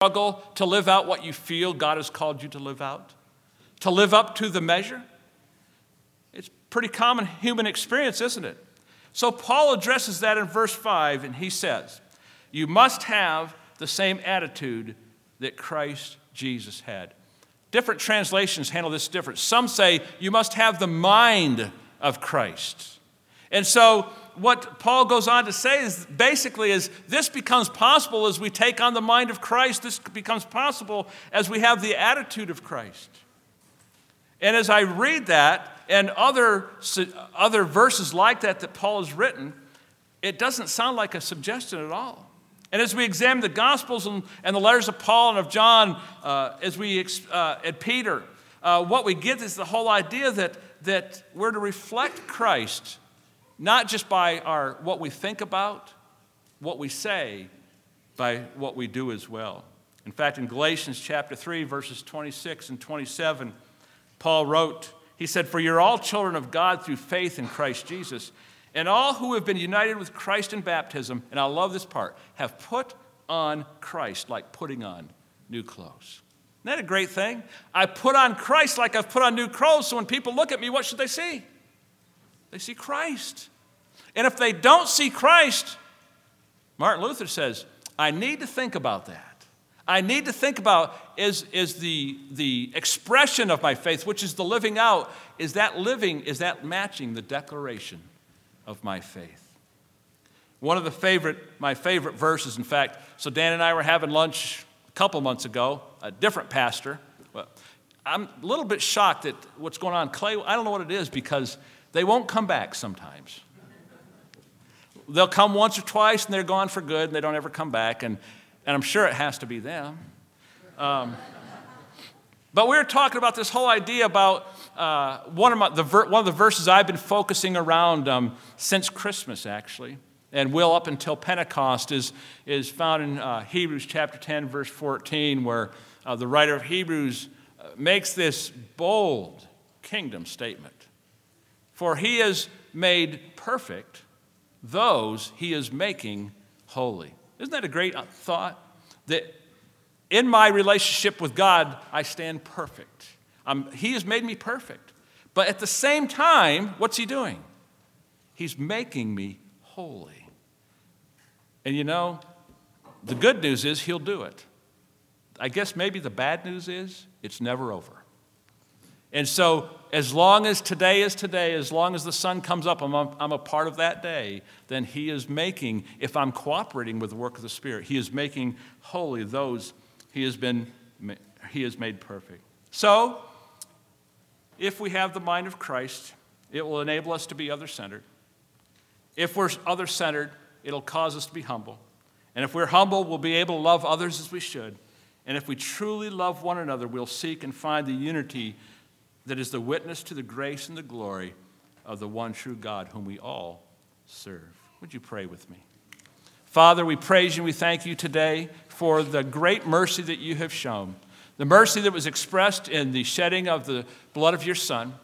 struggle to live out what you feel God has called you to live out? To live up to the measure? It's pretty common human experience, isn't it? So Paul addresses that in verse 5, and he says, You must have the same attitude that Christ Jesus had. Different translations handle this different. Some say you must have the mind of Christ. And so what Paul goes on to say is basically is this becomes possible as we take on the mind of Christ. This becomes possible as we have the attitude of Christ. And as I read that and other, other verses like that that Paul has written, it doesn't sound like a suggestion at all. And as we examine the Gospels and, and the letters of Paul and of John, uh, as we uh, at Peter, uh, what we get is the whole idea that, that we're to reflect Christ, not just by our what we think about, what we say, by what we do as well. In fact, in Galatians chapter 3, verses 26 and 27, Paul wrote, he said, For you're all children of God through faith in Christ Jesus. And all who have been united with Christ in baptism, and I love this part, have put on Christ like putting on new clothes. Isn't that a great thing? I put on Christ like I've put on new clothes, so when people look at me, what should they see? They see Christ. And if they don't see Christ, Martin Luther says, I need to think about that. I need to think about is, is the, the expression of my faith, which is the living out, is that living, is that matching the declaration of my faith. One of the favorite, my favorite verses, in fact, so Dan and I were having lunch a couple months ago, a different pastor. But I'm a little bit shocked at what's going on. Clay, I don't know what it is because they won't come back sometimes. They'll come once or twice and they're gone for good and they don't ever come back. And, and I'm sure it has to be them. Um, but we were talking about this whole idea about uh, one, of my, the ver- one of the verses I've been focusing around um, since Christmas, actually, and will up until Pentecost, is, is found in uh, Hebrews chapter 10, verse 14, where uh, the writer of Hebrews makes this bold kingdom statement. For he has made perfect those he is making holy. Isn't that a great thought? That in my relationship with God, I stand perfect. Um, he has made me perfect. But at the same time, what's He doing? He's making me holy. And you know, the good news is He'll do it. I guess maybe the bad news is it's never over. And so, as long as today is today, as long as the sun comes up, I'm a, I'm a part of that day, then He is making, if I'm cooperating with the work of the Spirit, He is making holy those he has been he has made perfect. So, if we have the mind of Christ, it will enable us to be other centered. If we're other centered, it'll cause us to be humble. And if we're humble, we'll be able to love others as we should. And if we truly love one another, we'll seek and find the unity that is the witness to the grace and the glory of the one true God whom we all serve. Would you pray with me? Father, we praise you and we thank you today for the great mercy that you have shown, the mercy that was expressed in the shedding of the blood of your Son,